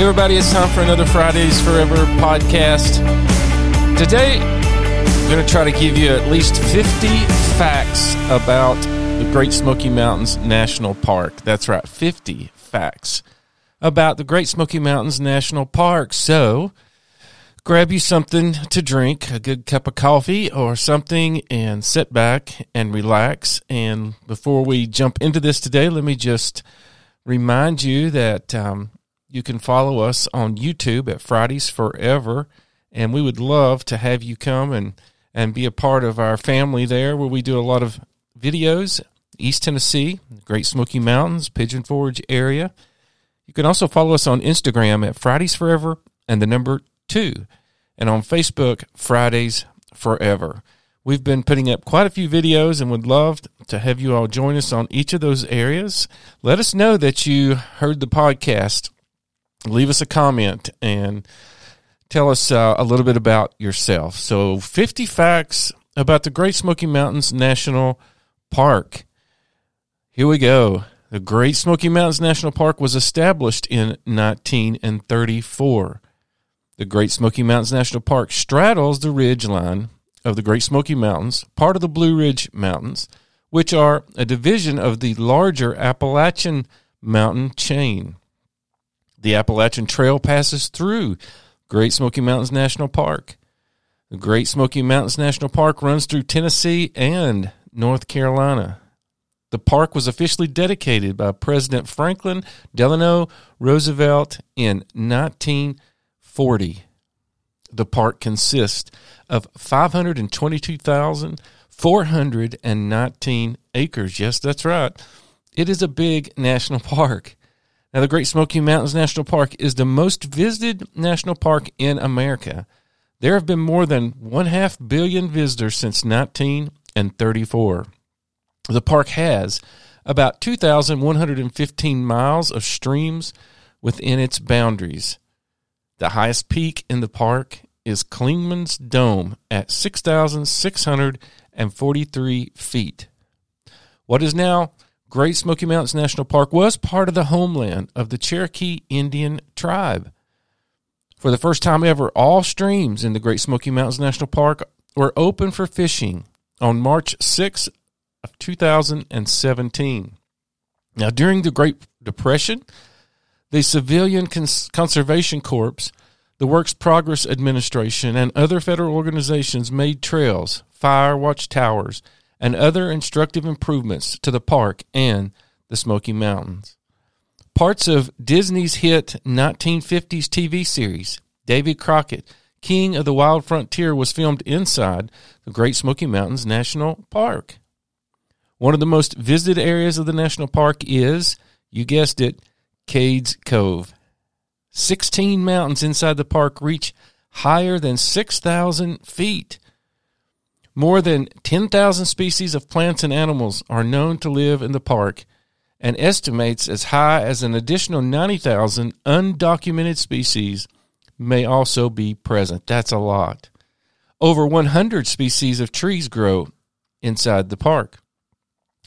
Hey, everybody, it's time for another Fridays Forever podcast. Today, I'm going to try to give you at least 50 facts about the Great Smoky Mountains National Park. That's right, 50 facts about the Great Smoky Mountains National Park. So, grab you something to drink, a good cup of coffee or something, and sit back and relax. And before we jump into this today, let me just remind you that um, you can follow us on YouTube at Fridays Forever, and we would love to have you come and and be a part of our family there, where we do a lot of videos. East Tennessee, Great Smoky Mountains, Pigeon Forge area. You can also follow us on Instagram at Fridays Forever and the number two, and on Facebook, Fridays Forever. We've been putting up quite a few videos and would love to have you all join us on each of those areas. Let us know that you heard the podcast leave us a comment and tell us uh, a little bit about yourself. So, 50 facts about the Great Smoky Mountains National Park. Here we go. The Great Smoky Mountains National Park was established in 1934. The Great Smoky Mountains National Park straddles the ridge line of the Great Smoky Mountains, part of the Blue Ridge Mountains, which are a division of the larger Appalachian mountain chain. The Appalachian Trail passes through Great Smoky Mountains National Park. The Great Smoky Mountains National Park runs through Tennessee and North Carolina. The park was officially dedicated by President Franklin Delano Roosevelt in 1940. The park consists of 522,419 acres. Yes, that's right. It is a big national park. Now, the Great Smoky Mountains National Park is the most visited national park in America. There have been more than one half billion visitors since 1934. The park has about 2,115 miles of streams within its boundaries. The highest peak in the park is Clingman's Dome at 6,643 feet. What is now Great Smoky Mountains National Park was part of the homeland of the Cherokee Indian tribe. For the first time ever, all streams in the Great Smoky Mountains National Park were open for fishing on March 6 of 2017. Now, during the Great Depression, the Civilian Cons- Conservation Corps, the Works Progress Administration, and other federal organizations made trails, fire watch towers, and other instructive improvements to the park and the Smoky Mountains. Parts of Disney's hit 1950s TV series, Davy Crockett, King of the Wild Frontier, was filmed inside the Great Smoky Mountains National Park. One of the most visited areas of the national park is, you guessed it, Cades Cove. 16 mountains inside the park reach higher than 6,000 feet. More than 10,000 species of plants and animals are known to live in the park, and estimates as high as an additional 90,000 undocumented species may also be present. That's a lot. Over 100 species of trees grow inside the park.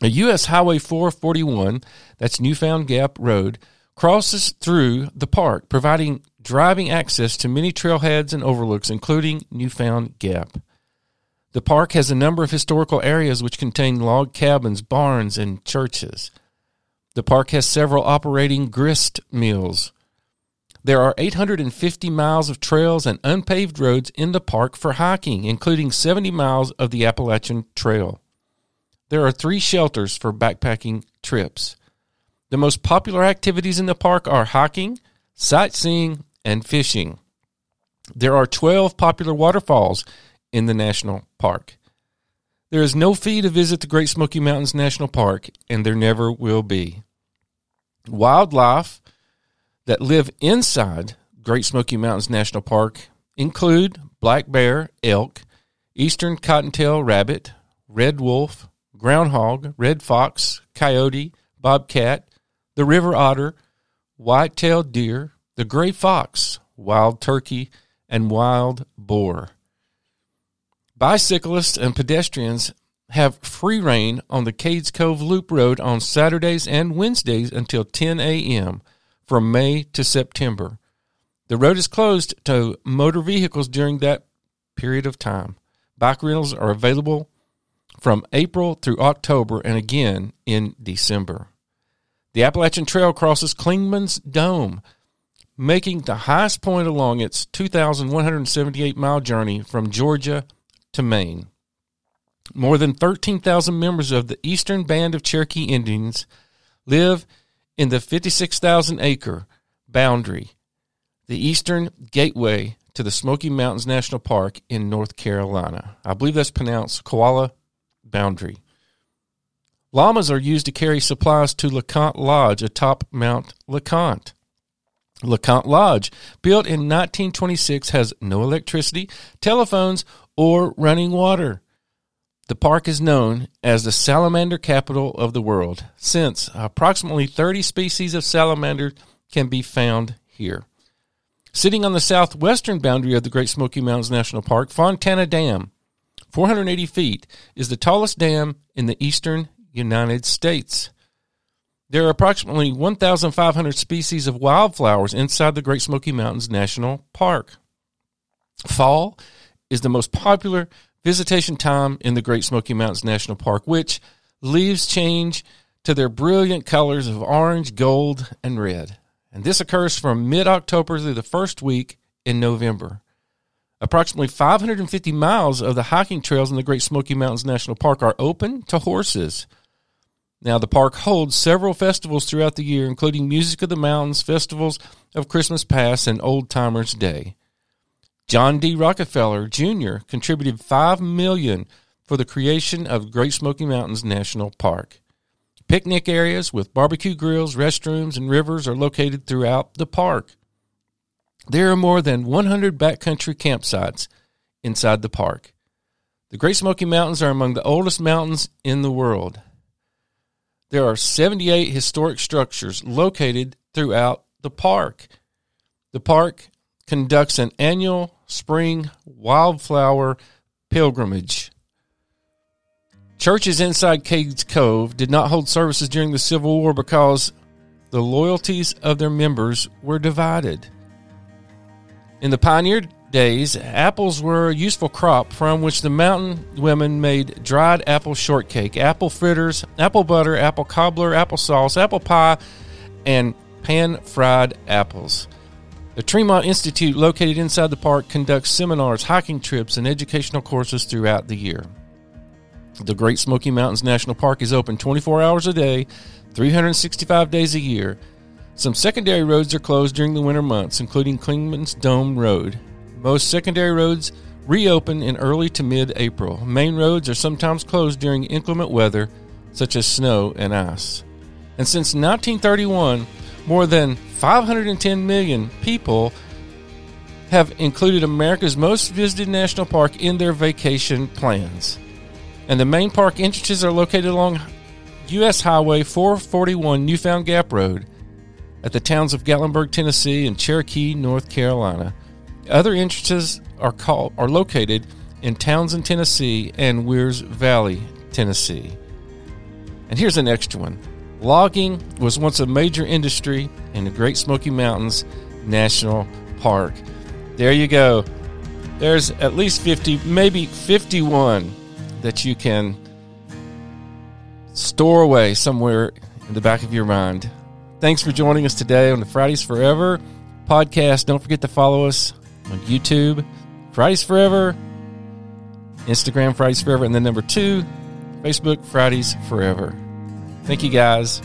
A U.S. Highway 441, that's Newfound Gap Road, crosses through the park, providing driving access to many trailheads and overlooks, including Newfound Gap. The park has a number of historical areas which contain log cabins, barns, and churches. The park has several operating grist mills. There are 850 miles of trails and unpaved roads in the park for hiking, including 70 miles of the Appalachian Trail. There are three shelters for backpacking trips. The most popular activities in the park are hiking, sightseeing, and fishing. There are 12 popular waterfalls in the national park. There is no fee to visit the Great Smoky Mountains National Park, and there never will be. Wildlife that live inside Great Smoky Mountains National Park include black bear, elk, eastern cottontail rabbit, red wolf, groundhog, red fox, coyote, bobcat, the river otter, white-tailed deer, the gray fox, wild turkey, and wild boar. Bicyclists and pedestrians have free reign on the Cades Cove Loop Road on Saturdays and Wednesdays until 10 a.m. from May to September. The road is closed to motor vehicles during that period of time. Bike rentals are available from April through October and again in December. The Appalachian Trail crosses Clingman's Dome, making the highest point along its 2,178 mile journey from Georgia to Maine. More than 13,000 members of the Eastern Band of Cherokee Indians live in the 56,000 acre boundary, the eastern gateway to the Smoky Mountains National Park in North Carolina. I believe that's pronounced Qualla Boundary. Llamas are used to carry supplies to LeConte Lodge atop Mount LeConte. LeConte Lodge, built in 1926, has no electricity, telephones, or running water. The park is known as the salamander capital of the world, since approximately 30 species of salamander can be found here. Sitting on the southwestern boundary of the Great Smoky Mountains National Park, Fontana Dam, 480 feet, is the tallest dam in the eastern United States. There are approximately 1,500 species of wildflowers inside the Great Smoky Mountains National Park. Fall is the most popular visitation time in the Great Smoky Mountains National Park, which leaves change to their brilliant colors of orange, gold, and red. And this occurs from mid October through the first week in November. Approximately 550 miles of the hiking trails in the Great Smoky Mountains National Park are open to horses. Now, the park holds several festivals throughout the year, including Music of the Mountains, festivals of Christmas Pass, and Old Timers Day. John D. Rockefeller Jr. contributed five million for the creation of Great Smoky Mountains National Park. Picnic areas with barbecue grills, restrooms, and rivers are located throughout the park. There are more than 100 backcountry campsites inside the park. The Great Smoky Mountains are among the oldest mountains in the world. There are 78 historic structures located throughout the park. The park conducts an annual spring wildflower pilgrimage. Churches inside Cades Cove did not hold services during the Civil War because the loyalties of their members were divided. In the pioneer days, apples were a useful crop from which the mountain women made dried apple shortcake, apple fritters, apple butter, apple cobbler, apple sauce, apple pie, and pan fried apples. The Tremont Institute, located inside the park, conducts seminars, hiking trips, and educational courses throughout the year. The Great Smoky Mountains National Park is open 24 hours a day, 365 days a year. Some secondary roads are closed during the winter months, including Clingman's Dome Road. Most secondary roads reopen in early to mid April. Main roads are sometimes closed during inclement weather, such as snow and ice. And since 1931, more than 510 million people have included America's most visited national park in their vacation plans. And the main park entrances are located along U.S. Highway 441 Newfound Gap Road at the towns of Gatlinburg, Tennessee and Cherokee, North Carolina. Other entrances are called are located in Townsend, Tennessee and Wears Valley, Tennessee. And here's an extra one. Logging was once a major industry in the Great Smoky Mountains National Park. There you go. There's at least 50, maybe 51 that you can store away somewhere in the back of your mind. Thanks for joining us today on the Fridays Forever podcast. Don't forget to follow us on YouTube, Fridays Forever, Instagram, Fridays Forever, and then number two, Facebook, Fridays Forever. Thank you guys.